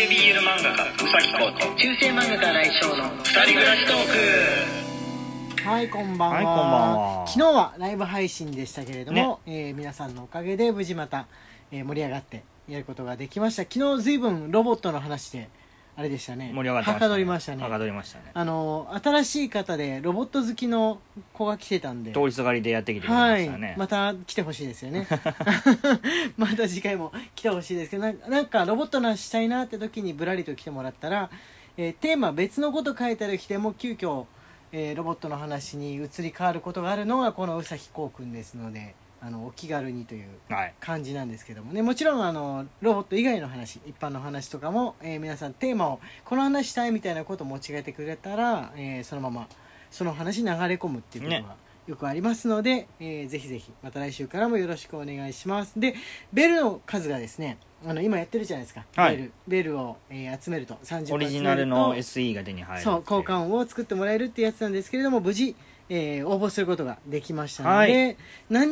系 BL 漫画家うさぎこと中世漫画家来翔の二人暮らしトーはいこんばんは,、はいこんばんは。昨日はライブ配信でしたけれども、えー皆さんのおかげで無事また、えー盛り上がってやることができました。昨日ずいぶんロボットの話であれでしたね。盛り上がってました、はかどりましたね。はかどりましたね。あの新しい方でロボット好きの子が来てたんで。通りすがりでやってきてくれまはいしたね、また来てほしいですよね。また次回も来てほしいですけどなんなんかロボットの話したいなって時にぶらりと来てもらったら、えーテーマ別のこと書いてある日でも急遽、えーロボットの話に移り変わることがあるのがこの宇崎こうくんですのであのお気軽にというはい。感じなんですけどもね。もちろんあのロボット以外の話一般の話とかも、えー皆さんテーマをこの話したいみたいなことを持ち帰ってくれたら、えーそのままその話に流れ込むっていうことが、ね。よくありますので、えーぜひぜひまた来週からもよろしくお願いします。でベルの数がですねあの今やってるじゃないですか、はい。ベルベルを、えー集めると30オリジナルの SE が手に入るそう交換音を作ってもらえるってやつなんですけれども無事、えー応募することができましたので、はい。何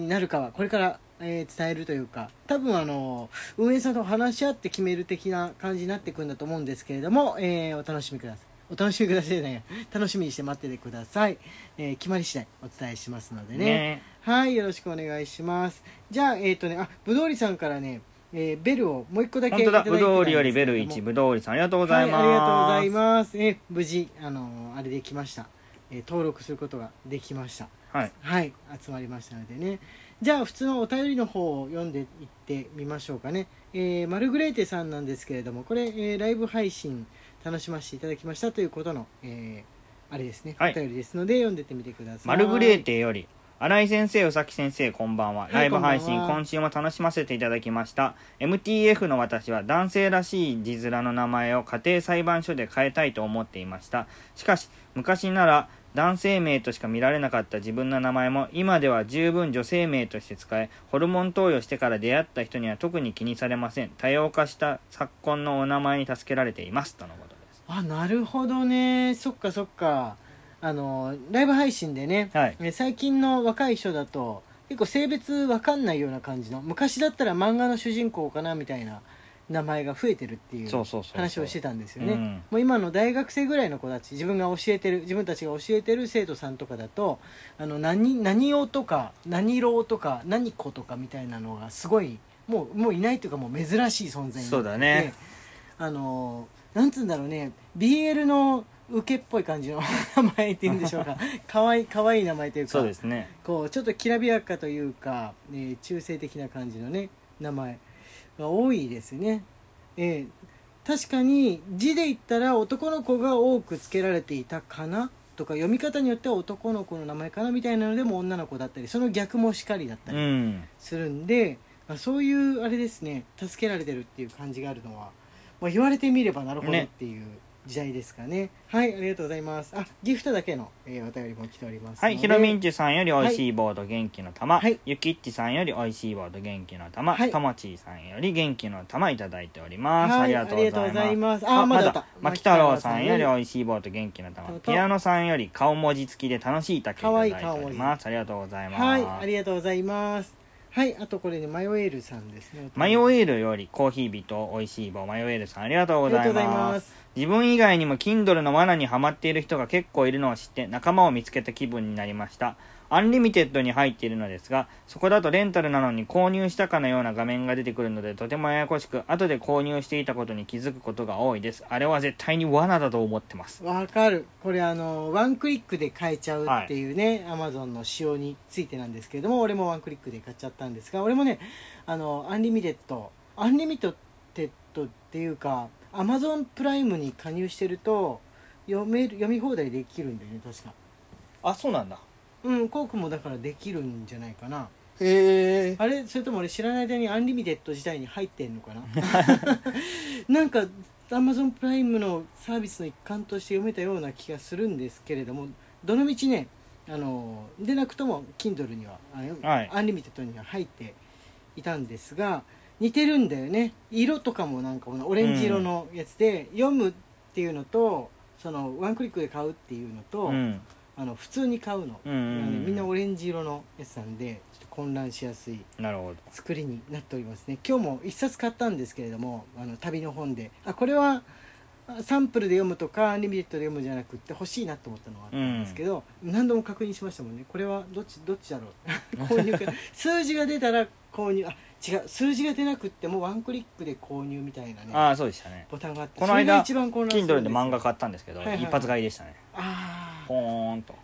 になるかはこれから、えー伝えるというか多分あの運営さんと話し合って決める的な感じになっていくんだと思うんですけれども、えーお楽しみください。お楽しみくださいじゃないや。楽しみにして待っててください、えー決まり次第お伝えしますのでね。ね。はいよろしくお願いします。じゃあえっ、とねあぶどうりさんからね、えーベルをもう一個だけいただいてぶどうりよりベル1ぶどうりさんありがとうございます、はい、ありがとうございます。え、無事、あの、あれできました。えー登録することができました。はいはい、集まりましたのでね。じゃあ、普通のお便りの方を読んでいってみましょうかね。えーマルグレーテさんなんですけれども、これ、えーライブ配信楽しませていただきましたということの、えーあれですね、はいお便りですので、読んでってみてください。マルグレーテより新井先生、宇崎先生、こんばんは。いライブ配信、は今週も楽しませていただきました。MTF の私は男性らしい字面の名前を家庭裁判所で変えたいと思っていました。しかし、昔なら男性名としか見られなかった自分の名前も今では十分女性名として使え、ホルモン投与してから出会った人には特に気にされません。多様化した昨今のお名前に助けられています。とのことです。あなるほどねそっかそっかあのライブ配信でね、はいね最近の若い人だと結構性別わかんないような感じの昔だったら漫画の主人公かなみたいな名前が増えてるっていう話をしてたんですよね。うん。もう今の大学生ぐらいの子たち自分が教えてる自分たちが教えてる生徒さんとかだとあの何何をとか何郎とか何子とかみたいなのがすごいもうもういないというかもう珍しい存在そうだね。あのなんつうんだろうね。BL の受けっぽい感じの名前っていうんでしょうか。かわいかわいい名前というかそうですね。こうちょっときらびやかというか、えー中性的な感じのね名前が多いですね、えー確かに字で言ったら男の子が多く付けられていたかな？とか読み方によっては男の子の名前かなみたいなのでも女の子だったりその逆もしかりだったうりん。するんで、まあ、そういうあれですね。助けられてるっていう感じがあるのは、まあ、言われてみればなるほどねっていう時代ですかね。はいありがとうございます。あギフトだけの、えーお便りも来ておりますので。はい、ひろみんちゅさんよりおいしいボード元気の玉、はい。ゆきっちさんよりおいしいボード元気の玉、はい。ともちーさんより元気の玉いただいております、はいありがとうございます。あまだまき太郎さんよりおいしいボード元気の玉。とピアノさんより顔文字付きで楽しい竹いただいております。ありがとうございます、はいありがとうございますはいあとこれねマヨエールさんですね。マヨエールよりコーヒー人おいしい棒。マヨエールさんありがとうございます。自分以外にも Kindle の罠にはまっている人が結構いるのを知って仲間を見つけた気分になりましたアンリミテッドに入っているのですがそこだとレンタルなのに購入したかのような画面が出てくるのでとてもややこしく後で購入していたことに気づくことが多いです。あれは絶対に罠だと思ってます。わかる。これあのワンクリックで買えちゃうっていうね、アマゾンの仕様についてなんですけれども俺もワンクリックで買っちゃったんですが俺もねあのアンリミテッドアンリミテッドっていうかアマゾンプライムに加入してると読める読み放題できるんだよね確か。あそうなんだうんコークもだからできるんじゃないかな。へえあれ？それとも俺知らない間にアンリミテッド自体に入ってんのかな？なんかアマゾンプライムのサービスの一環として読めたような気がするんですけれどもどのみちねあのでなくとも Kindle にはあはい。アンリミテッドには入っていたんですが似てるんだよね。色とかもなんかこのオレンジ色のやつで、読むっていうのとそのワンクリックで買うっていうのと、うんあの普通に買うの、うんうんうんみんなオレンジ色のやつなんでちょっと混乱しやすいなるほど。作りになっておりますね。今日も一冊買ったんですけれどもあの旅の本で。あこれはあサンプルで読むとかアンリミテッドで読むんじゃなくって欲しいなと思ったのがあったんですけど、何度も確認しましたもんね。これはどっちどっちだろう。購入か。数字が出たら購入あ違う数字が出なくってもワンクリックで購入みたいなね。ああそうでしたね。ボタンがあってこの間一番混乱するんです Kindle よで漫画買ったんですけど、はいはいはい。一発買いでしたね。ああポーンと。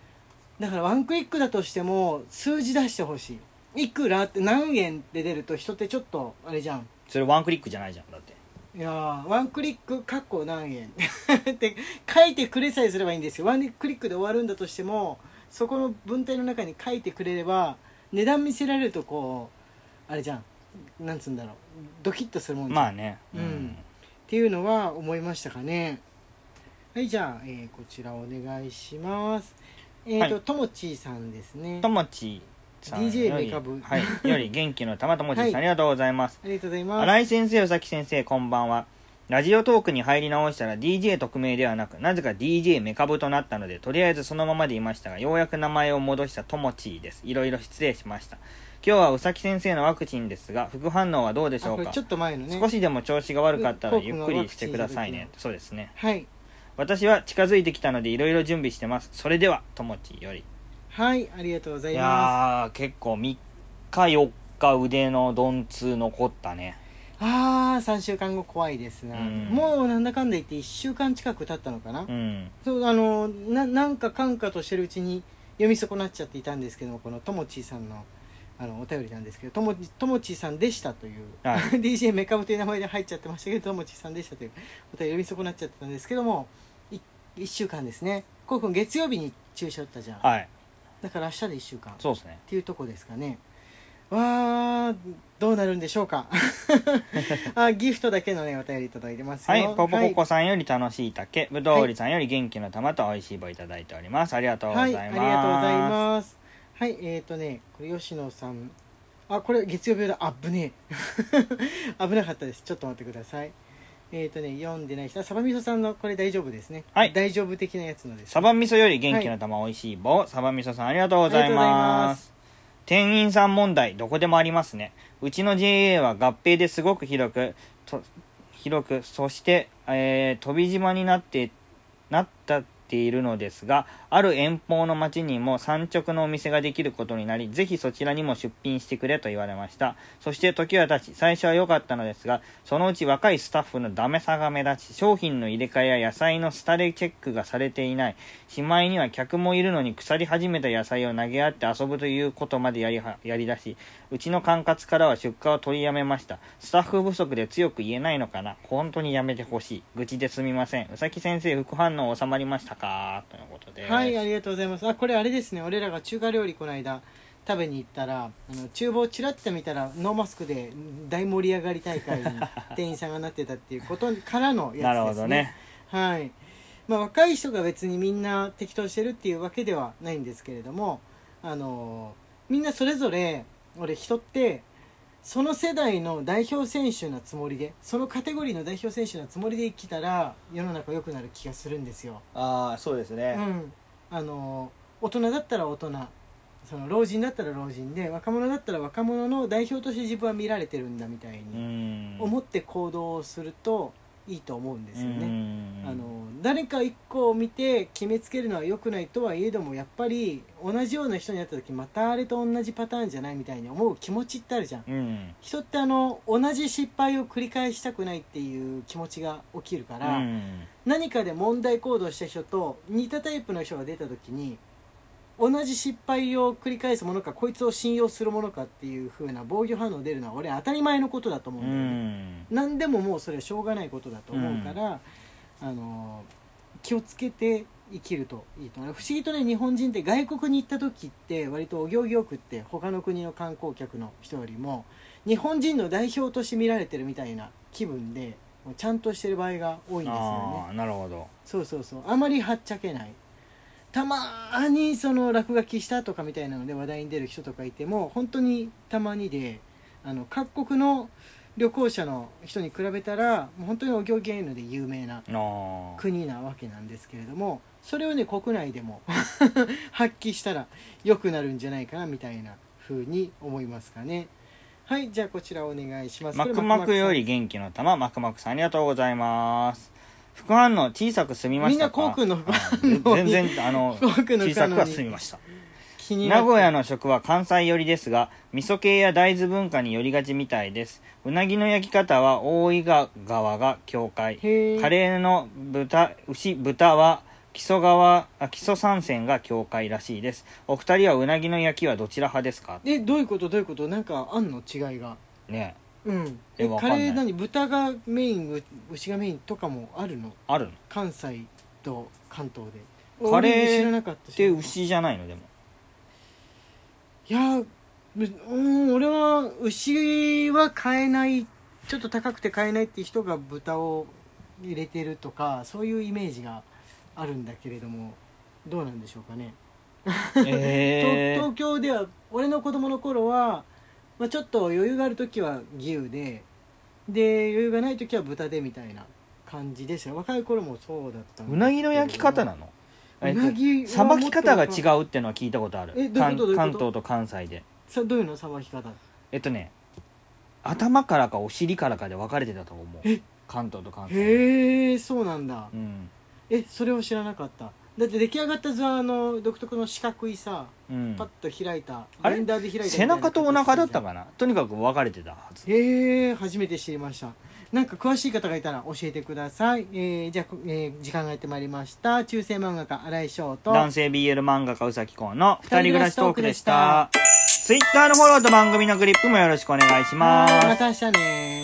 だからワンクリックだとしても数字出してほしい。いくらって何円って出ると人ってちょっとあれじゃん。それワンクリックじゃないじゃんだって。いやーワンクリックかっこ何円。って書いてくれさえすればいいんですよ。ワンクリックで終わるんだとしてもそこの文体の中に書いてくれれば値段見せられるとこうあれじゃんなんつうんだろう。ドキッとするもんまあね。うん。っていうのは思いましたかね。はいじゃあ、えーこちらお願いします。えっ、と、はい。ともちーさんですね。ともちさん DJ メカブ。はい、より元気の玉ともちさん、はい。ありがとうございます。ありがとうございます。新井先生宇崎先生こんばんは。ラジオトークに入り直したら DJ 特命ではなくなぜか DJ メカブとなったのでとりあえずそのままでいましたがようやく名前を戻したともちーです。いろいろ失礼しました今日は宇崎先生のワクチンですが副反応はどうでしょうか？ちょっと前のね。少しでも調子が悪かったらうんゆっくりしてくださいね。そうですね。はい。私は近づいてきたのでいろいろ準備してます。それではともちーより。はいありがとうございいまやー結構3日4日腕の鈍痛残ったね。すああ3週間後怖いですな、うん。もうなんだかんだ言って1週間近く経ったのかな、うん。そうあのななんかかんかとしてるうちに読み損なっちゃっていたんですけどもこのともちーさんのあのお便りなんですけどともともちーさんでしたという、はい。DJ メカブという名前で入っちゃってましたけどともちーさんでしたというお便り読み損なっちゃってたんですけどもい1週間ですね。こうくん月曜日に注射打ったじゃん。はい。だから明日で1週間。っそうですね。ていうとこですかね。わーどうなるんでしょうか。あギフトだけのねお便りいただいてますよ。はい、ポポココさんより楽しい竹、ぶどうりさんより元気の玉と美味しい棒いただいております。ありがとうござはいい、ます。ありがとうございます。はい、えっ、ー、とね、これ吉野さん。あ、これ月曜日だ。あぶねえ。危なかったです。ちょっと待ってください。えっ、ー、とね、読んでない人、あサバみそさんのこれ大丈夫ですね。はい大丈夫的なやつのです。サバ味噌より元気の玉美味しい棒、サバ味噌さんありがとうございま。ます店員さん問題、どこでもありますね。うちの JA は合併ですごく広く、と広く、そして、えー飛び島になって、なったているのですが、ある遠方の町にも産直のお店ができることになり、ぜひそちらにも出品してくれと言われました。そして時は経ち、最初は良かったのですが、そのうち若いスタッフのダメさが目立ち、商品の入れ替えや野菜のスタレチェックがされていない、しまいには客もいるのに腐り始めた野菜を投げ合って遊ぶということまでやりはやり出し、うちの管轄からは出荷を取りやめました。スタッフ不足で強く言えないのかな本当にやめてほしい。愚痴ですみません。うさき先生、副反応収まりましたかということで。はい、ありがとうございます。あ、これあれですね。俺らが中華料理この間食べに行ったら、あの厨房ちらっと見たらノーマスクで大盛り上がり大会に 店員さんがなってたっていうことからのやつですね。なるほどね。はい。まあ若い人が別にみんな適当してるっていうわけではないんですけれども、あのみんなそれぞれ俺人ってその世代の代表選手なつもりでそのカテゴリーの代表選手なつもりで生きたら世の中良くなる気がするんですよ。ああ、そうですね。うん、あの大人だったら大人その老人だったら老人で若者だったら若者の代表として自分は見られてるんだみたいうにん。思って行動をするといいと思うんですようね。んあの誰か一個を見て決めつけるのは良くないとはいえどもやっぱり同じような人に会った時またあれと同じパターンじゃないみたいに思う気持ちってあるじゃんうん。人ってあの同じ失敗を繰り返したくないっていう気持ちが起きるから、うん何かで問題行動した人と似たタイプの人が出た時に同じ失敗を繰り返すものかこいつを信用するものかっていう風な防御反応出るのは俺当たり前のことだと思ううんだよね、ん。何でももうそれはしょうがないことだと思うから、あの気をつけて生きるといいと思う。不思議とね日本人って外国に行った時って割とお行儀よくって他の国の観光客の人よりも日本人の代表として見られてるみたいな気分でちゃんとしてる場合が多いんですよね。なるほど。そうそうそう。あまりはっちゃけないたまーにその落書きしたとかみたいなので話題に出る人とかいても本当にたまにであの各国の旅行者の人に比べたら本当にお行儀がいいので有名な。国なわけなんですけれどもそれをね国内でも 発揮したら良くなるんじゃないかなみたいなふうに思いますかね。はいじゃあこちらお願いします。マクマクより元気の玉マクマクさんありがとうございます副反応小さく済みましたか？みんなコウ君の副反応うん全然あの小副反応に。さくは済みました。気になって名古屋の食は関西寄りですが味噌系や大豆文化に寄りがちみたいです。うなぎの焼き方は大井川が境界。へー。カレーの豚牛豚は木曽川あ木曽三線が境界らしいです。お二人はうなぎの焼きはどちら派ですか？えどういうこと？どういうこと？なんかあんの？違いが。ねうん。えわかんない。カレー何豚がメインう牛がメインとかもあるの？あるの？関西と関東で。カレー俺知らなかったで牛じゃないの？でも。いやぶうん俺は牛は買えないちょっと高くて買えないって人が豚を入れてるとかそういうイメージがあるんだけれどもどうなんでしょうかね、え 東東京では俺の子供の頃は、まあ、ちょっと余裕がある時は牛でで余裕がない時は豚でみたいな感じでした。若い頃もそうだったうなぎの焼き方なの？うなぎはさばき方が違ううってのは聞いたことある。えどういうこと関関東と関西で。さどういうの？さばき方？えっとね頭からかお尻からかで分かれてたと思う。え？関東と関西へえそうなんだ。うん。えそれを知らなかっただって出来上がった図はあの独特の四角いさうん。パッと開いた、あれ？レンダーで開いたみたい背な中とお腹だった形かな？とにかく分かれてたはず。へえ初めて知りました。なんか詳しい方がいたら教えてください、えー、じゃあ、えー時間がやってまいりました。中世漫画家新井翔と。男性 BL 漫画家うさきこうの二人暮らしトークでした。ツイッターのフォローと番組のクリップもよろしくお願いします。はいまた明日ね